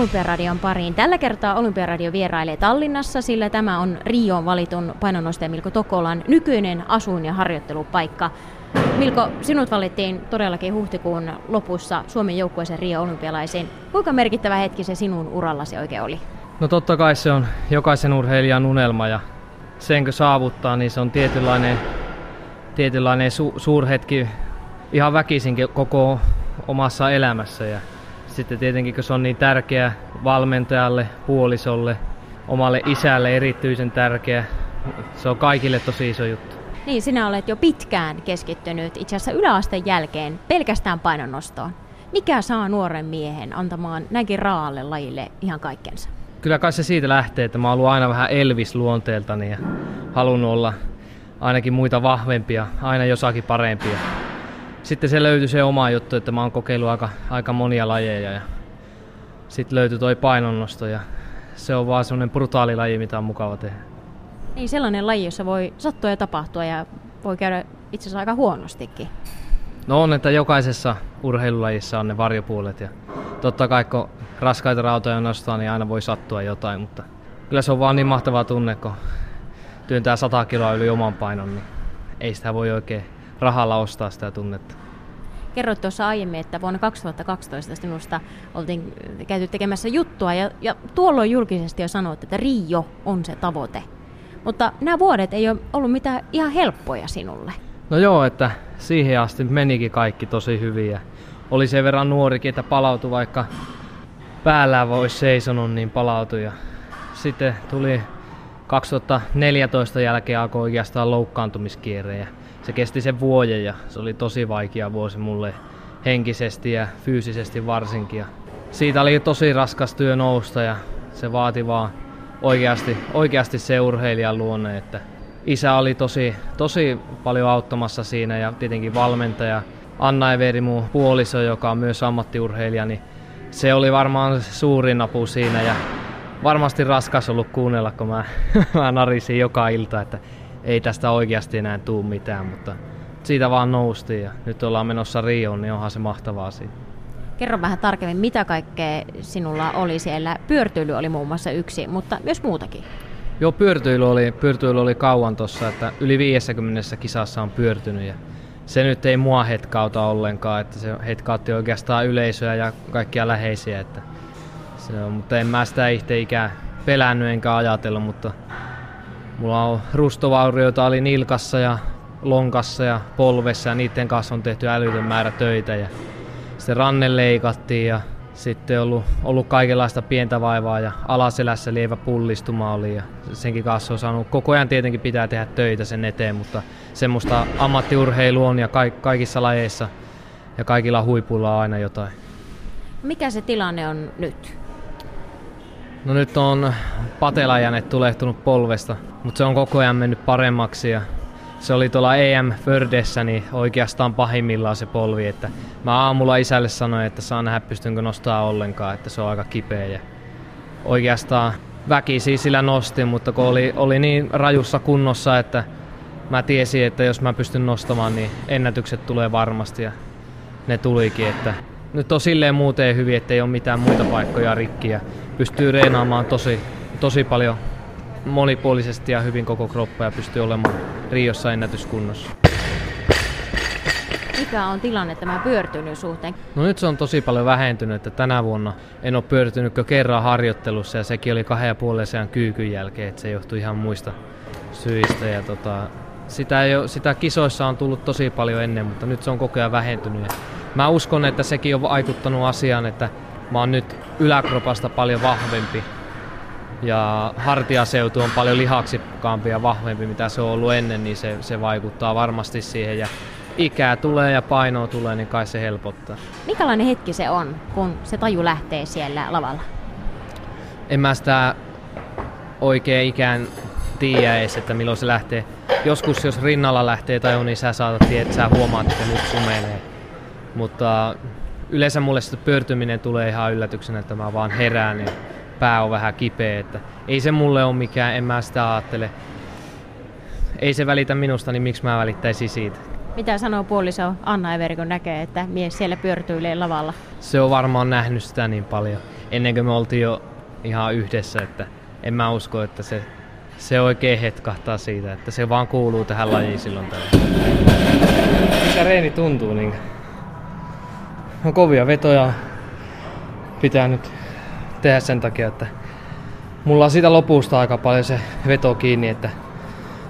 Olympiaradion pariin. Tällä kertaa Olympiaradio vierailee Tallinnassa, sillä tämä on Rioon valitun painonnostaja Milko Tokolan nykyinen asuin- ja harjoittelupaikka. Milko, sinut valittiin todellakin huhtikuun lopussa Suomen joukkueeseen Rio olympialaisiin. Kuinka merkittävä hetki se sinun urallasi oikein oli? No totta kai se on jokaisen urheilijan unelma ja senkö saavuttaa, niin se on tietynlainen, tietynlainen su- suurhetki ihan väkisinkin koko omassa elämässä. Ja sitten tietenkin, kun se on niin tärkeä valmentajalle, puolisolle, omalle isälle erityisen tärkeä, se on kaikille tosi iso juttu. Niin, sinä olet jo pitkään keskittynyt itse asiassa yläasteen jälkeen pelkästään painonnostoon. Mikä saa nuoren miehen antamaan näinkin raalle lajille ihan kaikkensa? Kyllä kai se siitä lähtee, että mä oon ollut aina vähän Elvis luonteeltani ja halunnut olla ainakin muita vahvempia, aina jossakin parempia sitten se löytyi se oma juttu, että mä oon kokeillut aika, aika monia lajeja ja sitten löytyi toi painonnosto ja se on vaan semmoinen brutaali laji, mitä on mukava tehdä. Niin sellainen laji, jossa voi sattua ja tapahtua ja voi käydä itse asiassa aika huonostikin. No on, että jokaisessa urheilulajissa on ne varjopuolet ja totta kai kun raskaita rautoja nostaa, niin aina voi sattua jotain, mutta kyllä se on vaan niin mahtava tunne, kun työntää 100 kiloa yli oman painon, niin ei sitä voi oikein rahalla ostaa sitä tunnetta. Kerroit tuossa aiemmin, että vuonna 2012 sinusta oltiin käyty tekemässä juttua ja, ja tuolloin julkisesti jo sanoit, että Rio on se tavoite. Mutta nämä vuodet ei ole ollut mitään ihan helppoja sinulle. No joo, että siihen asti menikin kaikki tosi hyvin ja oli sen verran nuorikin, että palautui vaikka päällään voisi seisonut, niin palautui. Ja sitten tuli 2014 jälkeen alkoi oikeastaan loukkaantumiskierre ja se kesti sen vuoden ja se oli tosi vaikea vuosi mulle henkisesti ja fyysisesti varsinkin. Ja siitä oli tosi raskas työ nousta ja se vaati vaan oikeasti, oikeasti se urheilijan luonne, että isä oli tosi, tosi paljon auttamassa siinä ja tietenkin valmentaja Anna Everi, mun puoliso, joka on myös ammattiurheilija, niin se oli varmaan suurin apu siinä ja varmasti raskas ollut kuunnella, kun mä, mä narisin joka ilta, että ei tästä oikeasti enää tuu mitään, mutta siitä vaan noustiin ja nyt ollaan menossa Rioon, niin onhan se mahtava asia. Kerro vähän tarkemmin, mitä kaikkea sinulla oli siellä. Pyörtyily oli muun muassa yksi, mutta myös muutakin. Joo, pyörtyily oli, pyörtyily oli kauan tuossa, että yli 50 kisassa on pyörtynyt ja se nyt ei mua hetkauta ollenkaan, että se hetkautti oikeastaan yleisöä ja kaikkia läheisiä, että se on, mutta en mä sitä itse ikään pelännyt enkä ajatellut, mutta Mulla on rustovaurioita oli nilkassa ja lonkassa ja polvessa ja niiden kanssa on tehty älytön määrä töitä. Ja sitten ranne leikattiin ja sitten ollut, ollut kaikenlaista pientä vaivaa ja alaselässä lievä pullistuma oli ja senkin kanssa on saanut koko ajan tietenkin pitää tehdä töitä sen eteen, mutta semmoista ammattiurheilu on ja kaikissa lajeissa ja kaikilla huipulla on aina jotain. Mikä se tilanne on nyt? No nyt on patelajanet tulehtunut polvesta, mutta se on koko ajan mennyt paremmaksi ja se oli tuolla EM Fördessä niin oikeastaan pahimmillaan se polvi, että mä aamulla isälle sanoin, että saa nähdä pystynkö nostaa ollenkaan, että se on aika kipeä ja oikeastaan väkisi sillä nostin, mutta kun oli, oli niin rajussa kunnossa, että mä tiesin, että jos mä pystyn nostamaan, niin ennätykset tulee varmasti ja ne tulikin, että nyt on silleen muuten hyvin, että ei ole mitään muita paikkoja rikkiä. Pystyy reenaamaan tosi, tosi paljon monipuolisesti ja hyvin koko kroppa ja pystyy olemaan Riossa ennätyskunnossa. Mikä on tilanne tämä pyörtynyt suhteen? No nyt se on tosi paljon vähentynyt, että tänä vuonna en ole pyörtynyt kerran harjoittelussa ja sekin oli kahden ja puolen kyykyn jälkeen, että se johtui ihan muista syistä. Ja tota, sitä, ei ole, sitä kisoissa on tullut tosi paljon ennen, mutta nyt se on koko ajan vähentynyt. Ja mä uskon, että sekin on vaikuttanut asiaan, että mä oon nyt yläkropasta paljon vahvempi ja hartiaseutu on paljon lihaksikkaampi ja vahvempi mitä se on ollut ennen, niin se, se vaikuttaa varmasti siihen. Ja ikää tulee ja painoa tulee, niin kai se helpottaa. Mikälainen hetki se on, kun se taju lähtee siellä lavalla? En mä sitä oikein ikään tiedä edes, että milloin se lähtee. Joskus jos rinnalla lähtee taju, niin sä saatat tietää, että sä huomaat, että nyt sumenee. Mutta yleensä mulle sitä pyörtyminen tulee ihan yllätyksenä, että mä vaan herään, niin pää on vähän kipeä. Että ei se mulle ole mikään, en mä sitä ajattele. Ei se välitä minusta, niin miksi mä välittäisin siitä? Mitä sanoo puoliso Anna Everi, kun näkee, että mies siellä pyörtyilee lavalla? Se on varmaan nähnyt sitä niin paljon, ennen kuin me oltiin jo ihan yhdessä, että en mä usko, että se, se oikein hetkahtaa siitä, että se vaan kuuluu tähän lajiin silloin tällä. Mikä reeni tuntuu, niin on kovia vetoja pitää nyt tehdä sen takia, että mulla on siitä lopusta aika paljon se veto kiinni, että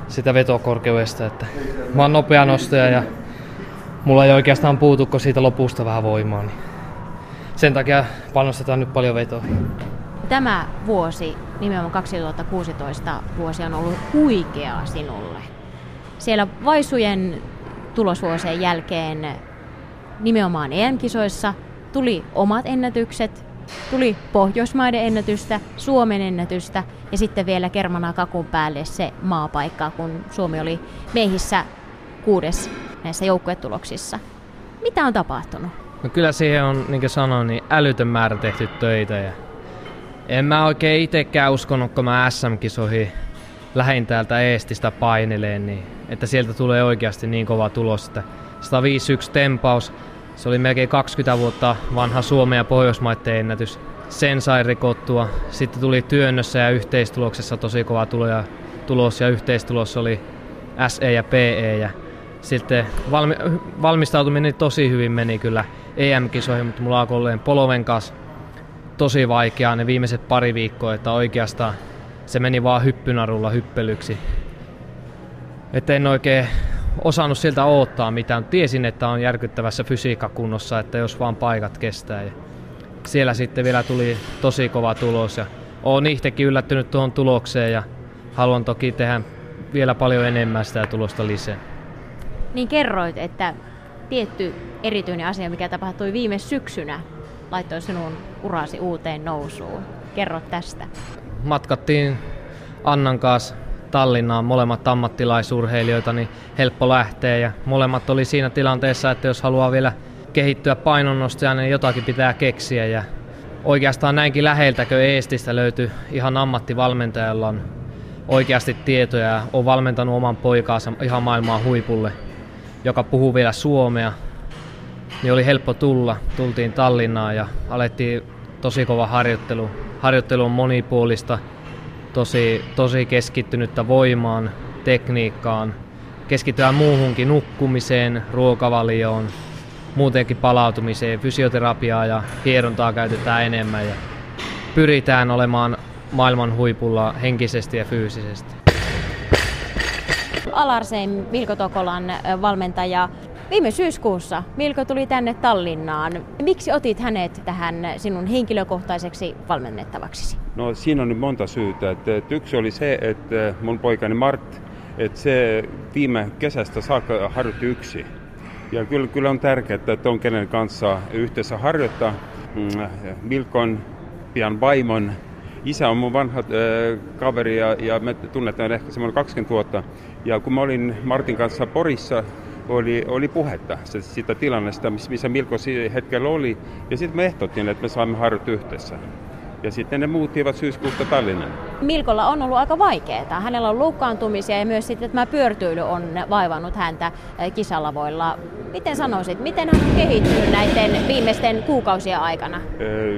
sitä vetokorkeudesta, että mä oon nopea nostaja ja mulla ei oikeastaan puutukko siitä lopusta vähän voimaa, niin sen takia panostetaan nyt paljon vetoihin. Tämä vuosi, nimenomaan 2016 vuosi, on ollut huikea sinulle. Siellä Vaisujen tulosvuosien jälkeen nimenomaan EM-kisoissa tuli omat ennätykset, tuli Pohjoismaiden ennätystä, Suomen ennätystä ja sitten vielä kermana kakun päälle se maapaikka, kun Suomi oli miehissä kuudes näissä joukkuetuloksissa. Mitä on tapahtunut? No kyllä siihen on, niin kuin sanoin, niin älytön määrä tehty töitä. Ja en mä oikein itsekään uskonut, kun mä SM-kisoihin lähin täältä Eestistä paineleen, niin että sieltä tulee oikeasti niin kova tulos, että 151 tempaus, se oli melkein 20 vuotta vanha Suomen ja Pohjoismaiden ennätys. Sen sai rikottua. Sitten tuli työnnössä ja yhteistuloksessa tosi kova tulo tulos ja yhteistulos oli SE ja PE. Ja sitten valmi, valmistautuminen tosi hyvin meni kyllä EM-kisoihin, mutta mulla alkoi olleen Poloven kanssa tosi vaikeaa ne viimeiset pari viikkoa, että oikeastaan se meni vaan hyppynarulla hyppelyksi. Että en oikein osannut siltä odottaa mitään. Tiesin, että on järkyttävässä fysiikkakunnossa, että jos vaan paikat kestää. Ja siellä sitten vielä tuli tosi kova tulos ja olen itsekin yllättynyt tuohon tulokseen ja haluan toki tehdä vielä paljon enemmän sitä tulosta lisää. Niin kerroit, että tietty erityinen asia, mikä tapahtui viime syksynä, laittoi sinun urasi uuteen nousuun. Kerro tästä. Matkattiin Annan kanssa Tallinnaan, molemmat ammattilaisurheilijoita, niin helppo lähteä. Ja molemmat oli siinä tilanteessa, että jos haluaa vielä kehittyä painonnostajana, niin jotakin pitää keksiä. Ja oikeastaan näinkin läheltäkö Eestistä löytyi ihan ammattivalmentajalla on oikeasti tietoja. On valmentanut oman poikaansa ihan maailman huipulle, joka puhuu vielä suomea. Niin oli helppo tulla. Tultiin Tallinnaan ja alettiin tosi kova harjoittelu. Harjoittelu on monipuolista tosi, tosi keskittynyttä voimaan, tekniikkaan. Keskitytään muuhunkin nukkumiseen, ruokavalioon, muutenkin palautumiseen, fysioterapiaa ja hierontaa käytetään enemmän ja pyritään olemaan maailman huipulla henkisesti ja fyysisesti. Alarsein Milko Tokolan valmentaja Viime syyskuussa Milko tuli tänne Tallinnaan. Miksi otit hänet tähän sinun henkilökohtaiseksi valmennettavaksi? No siinä on nyt monta syytä. Että, että yksi oli se, että mun poikani Mart, että se viime kesästä saakka harjoitti yksi. Ja kyllä, kyllä on tärkeää, että on kenen kanssa yhteensä harjoittaa. Mm, Milkon pian vaimon isä on mun vanha äh, kaveri ja, ja me tunnetaan ehkä semmoinen 20 vuotta. Ja kun mä olin Martin kanssa Porissa oli, oli puhetta sitä tilannesta, missä Milko hetkellä oli. Ja sitten me ehtottiin, että me saamme harjoittaa yhdessä. Ja sitten ne muuttivat syyskuusta Tallinnan. Milkolla on ollut aika vaikeaa. Hänellä on loukkaantumisia ja myös sitten tämä pyörtyily on vaivannut häntä eh, kisalavoilla. Miten sanoisit, miten hän on kehittynyt näiden viimeisten kuukausien aikana?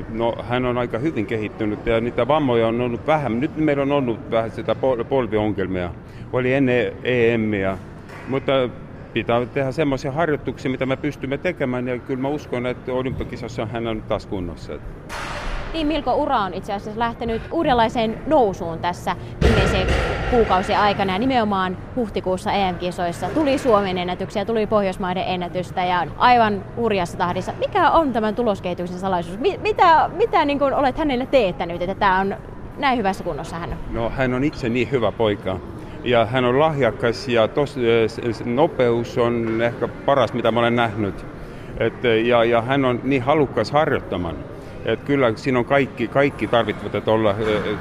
No hän on aika hyvin kehittynyt ja niitä vammoja on ollut vähän. Nyt meillä on ollut vähän sitä polviongelmia. Oli ennen EMiä, mutta pitää tehdä semmoisia harjoituksia, mitä me pystymme tekemään, ja kyllä mä uskon, että olympiakisassa hän on taas kunnossa. Niin, Milko Ura on itse asiassa lähtenyt uudenlaiseen nousuun tässä viimeisen kuukausien aikana ja nimenomaan huhtikuussa EM-kisoissa tuli Suomen ennätyksiä, tuli Pohjoismaiden ennätystä ja aivan hurjassa tahdissa. Mikä on tämän tuloskehityksen salaisuus? Mitä, mitä niin kuin olet hänelle teettänyt, että tämä on näin hyvässä kunnossa hän? No hän on itse niin hyvä poika ja hän on lahjakas ja tos, nopeus on ehkä paras, mitä mä olen nähnyt. Et, ja, ja hän on niin halukkas harjoittamaan. Et kyllä siinä on kaikki, kaikki tarvittavat, että olla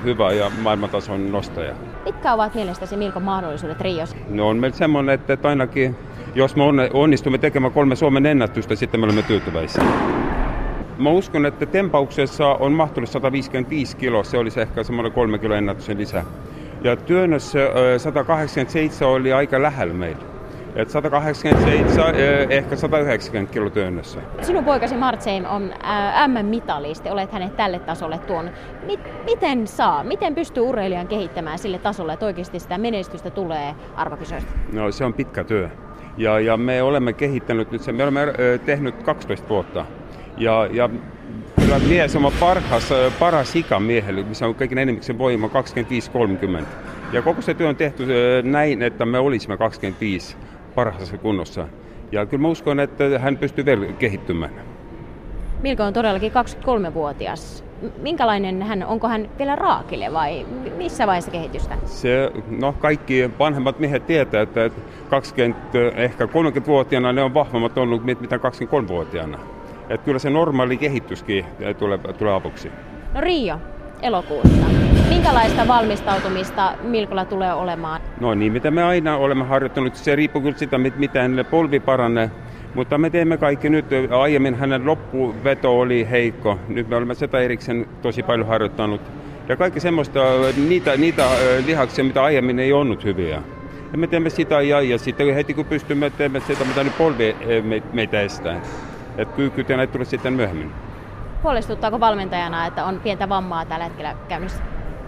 hyvä ja maailmantason nostaja. Mitkä ovat mielestäsi Milko mahdollisuudet Riossa? No on meillä semmoinen, että ainakin jos me onnistumme tekemään kolme Suomen ennätystä, sitten me olemme tyytyväisiä. Mä uskon, että tempauksessa on mahdollista 155 kiloa, se olisi ehkä semmoinen kolme kiloa ennätyksen lisää. Ja työnnössä 187 oli aika lähellä meillä. Et 187, eh, ehkä 190 kilo työnnössä. Sinun poikasi Martseim on M-mitalisti, olet hänet tälle tasolle tuonut. miten saa, miten pystyy urheilijan kehittämään sille tasolle, että oikeasti sitä menestystä tulee arvokisoista? No se on pitkä työ. Ja, ja me olemme kehittänyt nyt sen, me olemme tehnyt 12 vuotta. Ja, ja kyllä mies on parhaas, paras ikä miehelle, missä on kaiken enemmän voima 25-30. Ja koko se työ on tehty näin, että me olisimme 25 parhaassa kunnossa. Ja kyllä mä uskon, että hän pystyy vielä kehittymään. Milko on todellakin 23-vuotias. Minkälainen hän, onko hän vielä raakille vai missä vaiheessa kehitystä? Se, no kaikki vanhemmat miehet tietää, että 20, ehkä 30-vuotiaana ne on vahvemmat ollut mitä 23-vuotiaana. Että kyllä se normaali kehityskin tulee, tulee avuksi. No Rio, elokuussa. Minkälaista valmistautumista Milkolla tulee olemaan? No niin, mitä me aina olemme harjoittaneet. Se riippuu kyllä sitä, miten polvi paranee. Mutta me teemme kaikki nyt. Aiemmin hänen loppuveto oli heikko. Nyt me olemme sitä erikseen tosi paljon harjoittanut. Ja kaikki semmoista, niitä, niitä lihaksia, mitä aiemmin ei ollut hyviä. Ja me teemme sitä ja, ja sitten heti kun pystymme teemme sitä, mitä nyt polvi meitä estää. Että näitä tulee sitten myöhemmin. Huolestuttaako valmentajana, että on pientä vammaa tällä hetkellä käynnissä?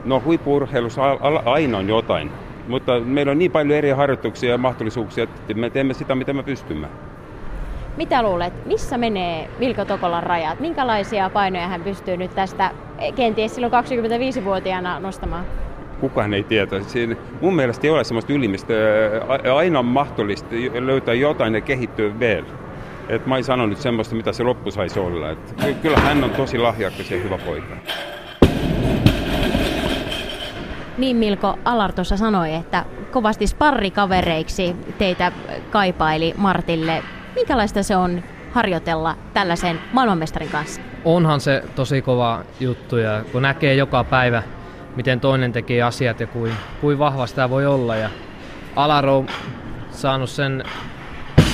No huippurheilussa aina on jotain, mutta meillä on niin paljon eri harjoituksia ja mahdollisuuksia, että me teemme sitä, mitä me pystymme. Mitä luulet, missä menee Vilko Tokolan rajat? Minkälaisia painoja hän pystyy nyt tästä kenties silloin 25-vuotiaana nostamaan? Kukaan ei tiedä. Siinä, mun mielestä ei ole sellaista ylimistä. Aina on mahdollista löytää jotain ja kehittyä vielä. Et mä en sano nyt semmoista, mitä se loppu saisi olla. Et kyllä hän on tosi lahjakas ja hyvä poika. Niin Milko Alartossa sanoi, että kovasti sparrikavereiksi teitä kaipaili Martille. Minkälaista se on harjoitella tällaisen maailmanmestarin kanssa? Onhan se tosi kova juttu ja kun näkee joka päivä, miten toinen tekee asiat ja kuin, kuin vahva sitä voi olla. Ja Alaro on saanut sen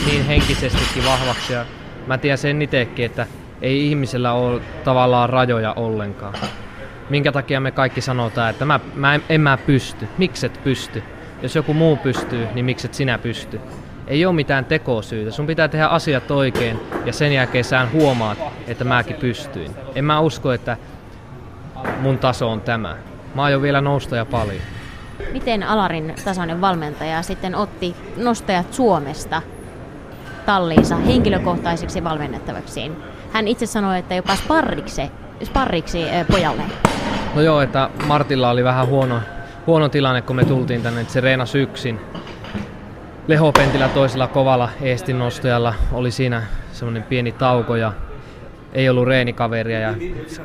niin henkisestikin vahvaksi ja mä tiedän sen itsekin, että ei ihmisellä ole tavallaan rajoja ollenkaan. Minkä takia me kaikki sanotaan, että mä, mä en, en mä pysty. Mikset pysty? Jos joku muu pystyy, niin mikset sinä pysty? Ei ole mitään tekosyytä. Sun pitää tehdä asiat oikein ja sen jälkeen sä huomaat, että mäkin pystyin. En mä usko, että mun taso on tämä. Mä aion vielä nousta ja paljon. Miten Alarin tasainen valmentaja sitten otti nostajat Suomesta talliinsa henkilökohtaisiksi valmennettavaksi. Hän itse sanoi, että jopa sparriksi, sparriksi eh, pojalle. No joo, että Martilla oli vähän huono, huono tilanne, kun me tultiin tänne, että se reenasi yksin. Lehopentillä toisella kovalla eestinostojalla oli siinä semmoinen pieni tauko ja ei ollut reenikaveria ja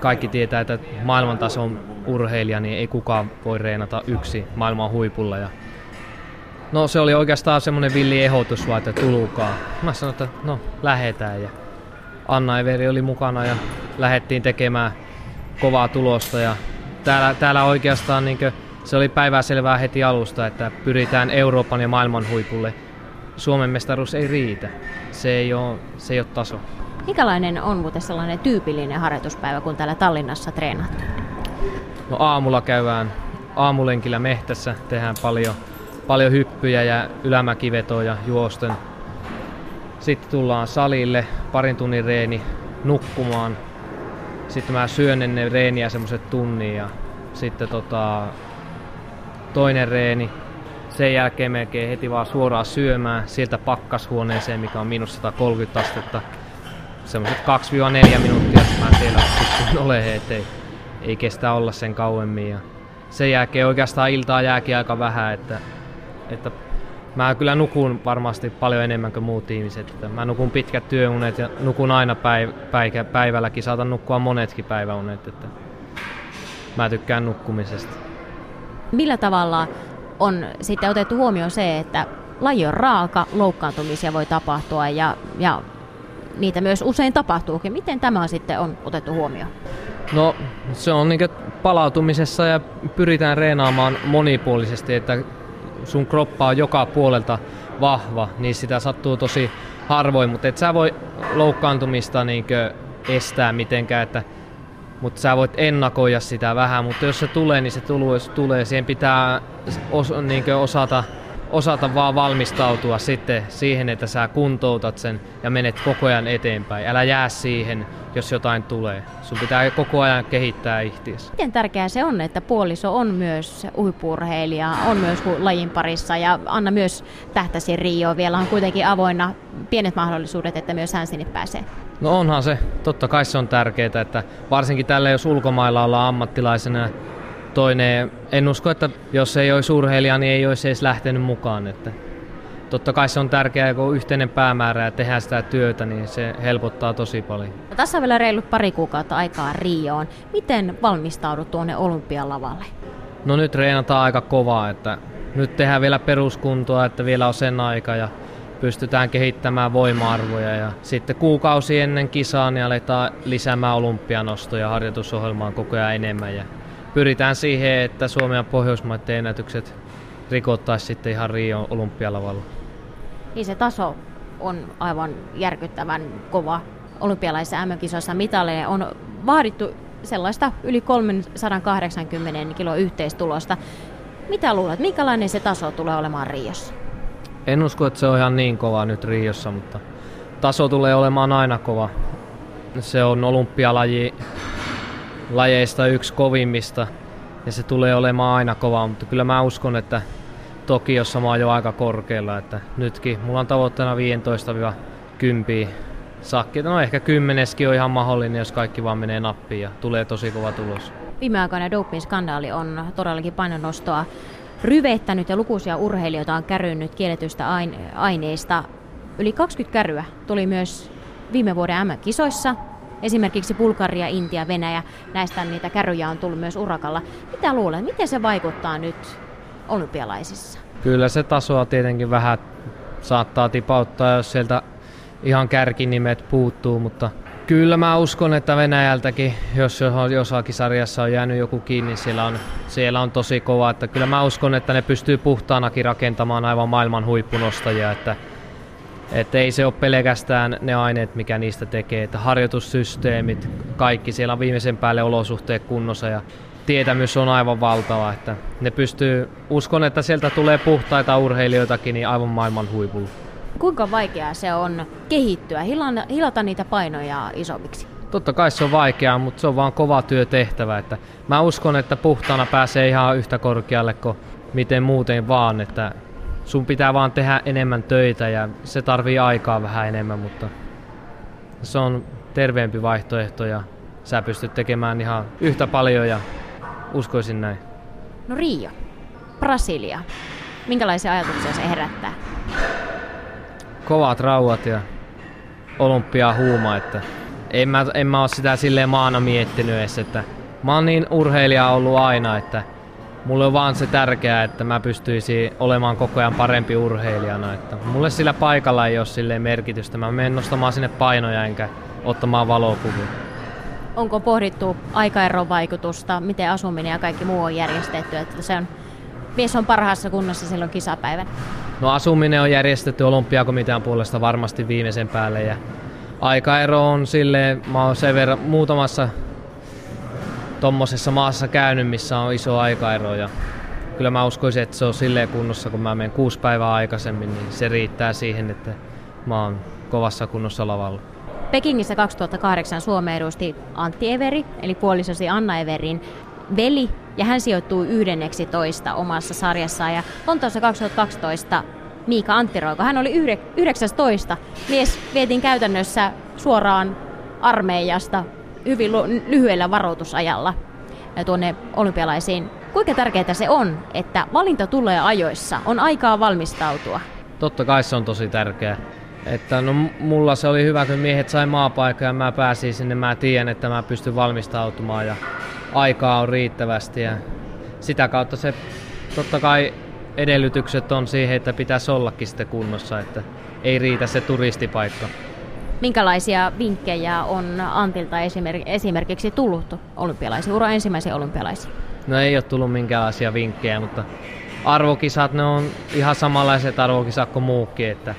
kaikki tietää, että maailman tason urheilija, niin ei kukaan voi reenata yksi maailman huipulla. Ja No se oli oikeastaan semmoinen villi ehdotus vaan, että tulukaa. Mä sanoin, että no lähetään ja Anna Everi oli mukana ja lähdettiin tekemään kovaa tulosta ja täällä, täällä oikeastaan niin se oli päivää heti alusta, että pyritään Euroopan ja maailman huipulle. Suomen mestaruus ei riitä. Se ei ole, se ei ole taso. Mikälainen on muuten sellainen tyypillinen harjoituspäivä, kun täällä Tallinnassa treenat? No aamulla käydään aamulenkillä mehtässä, tehdään paljon paljon hyppyjä ja ylämäkivetoja juosten. Sitten tullaan salille, parin tunnin reeni nukkumaan. Sitten mä syön ennen reeniä semmoset tunnin ja sitten tota, toinen reeni. Sen jälkeen melkein heti vaan suoraan syömään sieltä pakkashuoneeseen, mikä on miinus 130 astetta. Semmoiset 2-4 minuuttia, mä siellä sitten ole, ettei ei kestä olla sen kauemmin. Ja sen jälkeen oikeastaan iltaa jääkin aika vähän, että että mä kyllä nukun varmasti paljon enemmän kuin muut ihmiset. Että mä nukun pitkät työunet ja nukun aina päiv- päiv- päivälläkin. Saatan nukkua monetkin päiväunet. Että mä tykkään nukkumisesta. Millä tavalla on sitten otettu huomioon se, että laji on raaka, loukkaantumisia voi tapahtua ja, ja niitä myös usein tapahtuukin. Miten tämä sitten on otettu huomioon? No se on niin palautumisessa ja pyritään reenaamaan monipuolisesti, että sun kroppa on joka puolelta vahva, niin sitä sattuu tosi harvoin, mutta et sä voi loukkaantumista niinkö estää mitenkään, että mutta sä voit ennakoida sitä vähän, mutta jos se tulee, niin se tulee, tulee. Siihen pitää os, niinkö osata, osata vaan valmistautua sitten siihen, että sä kuntoutat sen ja menet koko ajan eteenpäin. Älä jää siihen, jos jotain tulee. Sun pitää koko ajan kehittää ihtiäsi. Miten tärkeää se on, että puoliso on myös huippurheilija, on myös lajin parissa ja Anna myös tähtäsi Rio. Vielä on kuitenkin avoinna pienet mahdollisuudet, että myös hän sinne pääsee. No onhan se. Totta kai se on tärkeää, että varsinkin tälle jos ulkomailla ollaan ammattilaisena toinen, en usko, että jos ei olisi urheilija, niin ei olisi edes lähtenyt mukaan. Että totta kai se on tärkeää, kun on yhteinen päämäärä ja tehdään sitä työtä, niin se helpottaa tosi paljon. No, tässä on vielä reilut pari kuukautta aikaa Rioon. Miten valmistaudut tuonne olympialavalle? No nyt reenataan aika kovaa, että nyt tehdään vielä peruskuntoa, että vielä on sen aika ja pystytään kehittämään voima-arvoja ja sitten kuukausi ennen kisaa niin aletaan lisäämään olympianostoja harjoitusohjelmaan koko ajan enemmän ja pyritään siihen, että Suomen ja Pohjoismaiden ennätykset rikottaisiin sitten ihan Rio olympialavalla. Niin se taso on aivan järkyttävän kova olympialaisissa MM-kisoissa mitaleja. On vaadittu sellaista yli 380 kilo yhteistulosta. Mitä luulet, minkälainen se taso tulee olemaan Riossa? En usko, että se on ihan niin kova nyt Riossa, mutta taso tulee olemaan aina kova. Se on olympialaji lajeista yksi kovimmista ja se tulee olemaan aina kova, mutta kyllä mä uskon, että Tokiossa mä oon jo aika korkealla, että nytkin mulla on tavoitteena 15-10 sakki. No ehkä kymmeneskin on ihan mahdollinen, jos kaikki vaan menee nappiin ja tulee tosi kova tulos. Viime aikoina doping-skandaali on todellakin painonostoa ryvettänyt ja lukuisia urheilijoita on kärynnyt kielletystä aineista. Yli 20 kärryä tuli myös viime vuoden M-kisoissa Esimerkiksi Bulgaria, Intia, Venäjä, näistä niitä kärryjä on tullut myös urakalla. Mitä luulet, miten se vaikuttaa nyt olympialaisissa? Kyllä se tasoa tietenkin vähän saattaa tipauttaa, jos sieltä ihan kärkinimet puuttuu, mutta kyllä mä uskon, että Venäjältäkin, jos jossakin sarjassa on jäänyt joku kiinni, siellä on, siellä on tosi kova. Että kyllä mä uskon, että ne pystyy puhtaanakin rakentamaan aivan maailman huippunostajia. Että että ei se ole pelkästään ne aineet, mikä niistä tekee, että harjoitussysteemit, kaikki siellä on viimeisen päälle olosuhteet kunnossa ja tietämys on aivan valtava, että ne pystyy, uskon, että sieltä tulee puhtaita urheilijoitakin niin aivan maailman huipulla. Kuinka vaikeaa se on kehittyä, hilata niitä painoja isommiksi? Totta kai se on vaikeaa, mutta se on vaan kova työtehtävä. Että mä uskon, että puhtaana pääsee ihan yhtä korkealle kuin miten muuten vaan, että sun pitää vaan tehdä enemmän töitä ja se tarvii aikaa vähän enemmän, mutta se on terveempi vaihtoehto ja sä pystyt tekemään ihan yhtä paljon ja uskoisin näin. No Rio, Brasilia. Minkälaisia ajatuksia se herättää? Kovat rauhat ja olympia huuma, että en mä, en mä ole sitä silleen maana miettinyt edes, että mä oon niin urheilija ollut aina, että mulle on vaan se tärkeää, että mä pystyisin olemaan koko ajan parempi urheilijana. Että mulle sillä paikalla ei ole silleen merkitystä. Mä menen nostamaan sinne painoja enkä ottamaan valokuvia. Onko pohdittu aikaeron vaikutusta, miten asuminen ja kaikki muu on järjestetty, että se on, mies on parhaassa kunnossa silloin kisapäivän? No asuminen on järjestetty olympiakomitean puolesta varmasti viimeisen päälle ja aikaero on silleen, mä oon sen verran muutamassa tommosessa maassa käynyt, missä on iso aikaero ja kyllä mä uskoisin, että se on silleen kunnossa, kun mä menen kuusi päivää aikaisemmin, niin se riittää siihen, että mä oon kovassa kunnossa lavalla. Pekingissä 2008 Suomi edusti Antti Everi, eli puolisosi Anna Everin veli, ja hän sijoittuu toista omassa sarjassaan. Ja Lontoossa 2012 Miika Anttiroiko, hän oli 19. Mies vietiin käytännössä suoraan armeijasta hyvin lyhyellä varoitusajalla tuonne olympialaisiin. Kuinka tärkeää se on, että valinta tulee ajoissa, on aikaa valmistautua? Totta kai se on tosi tärkeää. Että no, mulla se oli hyvä, kun miehet sai maapaikkaa ja mä pääsin sinne. Mä tiedän, että mä pystyn valmistautumaan ja aikaa on riittävästi. Ja sitä kautta se totta kai edellytykset on siihen, että pitäisi ollakin sitten kunnossa, että ei riitä se turistipaikka. Minkälaisia vinkkejä on Antilta esimerkiksi tullut olympialaisiin, ura ensimmäisiä olympialaisiin? No ei ole tullut minkäänlaisia vinkkejä, mutta arvokisat, ne on ihan samanlaiset arvokisat kuin muukin, että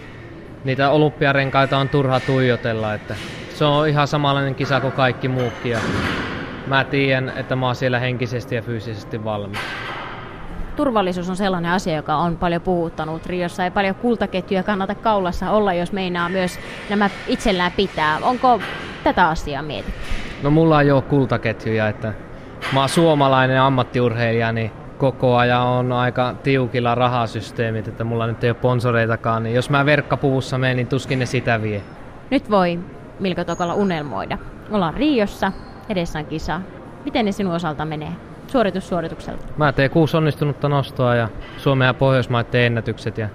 niitä olympiarenkaita on turha tuijotella, että se on ihan samanlainen kisa kuin kaikki muukin ja mä tiedän, että mä oon siellä henkisesti ja fyysisesti valmis. Turvallisuus on sellainen asia, joka on paljon puhuttanut. Riossa ei paljon kultaketjuja kannata kaulassa olla, jos meinaa myös nämä itsellään pitää. Onko tätä asiaa mietitty? No mulla on jo kultaketjuja, että mä oon suomalainen ammattiurheilija, niin koko ajan on aika tiukilla rahasysteemit, että mulla nyt ei ole sponsoreitakaan, niin jos mä verkkapuvussa menen, niin tuskin ne sitä vie. Nyt voi Milko Tokola unelmoida. Ollaan Riossa, edessä on kisa. Miten ne sinun osalta menee? Suoritus suoritukselta. Mä teen kuusi onnistunutta nostoa ja Suomen ja Pohjoismaiden ennätykset ja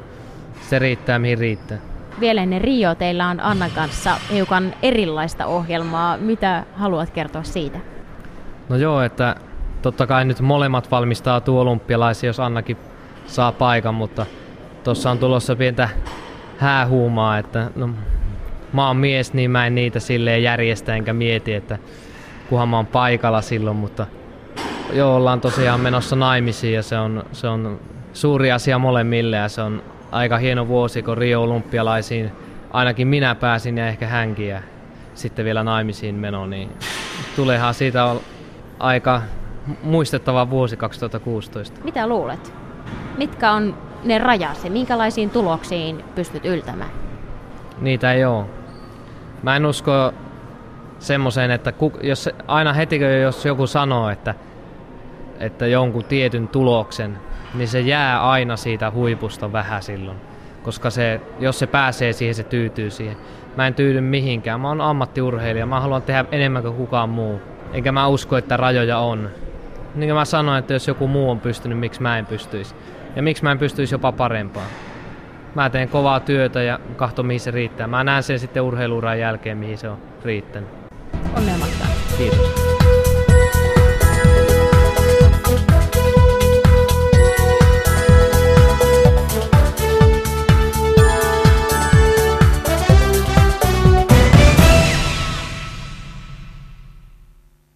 se riittää mihin riittää. Vielä ennen Rio teillä on Annan kanssa hiukan erilaista ohjelmaa. Mitä haluat kertoa siitä? No joo, että totta kai nyt molemmat valmistaa olympialaisia, jos Annakin saa paikan, mutta tuossa on tulossa pientä häähuumaa, että no, mä oon mies, niin mä en niitä silleen järjestä enkä mieti, että kunhan mä oon paikalla silloin, mutta joo, ollaan tosiaan menossa naimisiin ja se on, se on suuri asia molemmille ja se on aika hieno vuosi, kun Rio Olympialaisiin ainakin minä pääsin ja ehkä hänkin ja sitten vielä naimisiin meno, niin tuleehan siitä aika muistettava vuosi 2016. Mitä luulet? Mitkä on ne rajasi? Minkälaisiin tuloksiin pystyt yltämään? Niitä ei ole. Mä en usko semmoiseen, että jos aina heti jos joku sanoo, että, että jonkun tietyn tuloksen, niin se jää aina siitä huipusta vähän silloin. Koska se, jos se pääsee siihen, se tyytyy siihen. Mä en tyydy mihinkään. Mä oon ammattiurheilija. Mä haluan tehdä enemmän kuin kukaan muu. Enkä mä usko, että rajoja on. Niin kuin mä sanoin, että jos joku muu on pystynyt, miksi mä en pystyisi. Ja miksi mä en pystyisi jopa parempaan. Mä teen kovaa työtä ja kahto mihin se riittää. Mä näen sen sitten urheiluuran jälkeen, mihin se on riittänyt. Onnea Kiitos.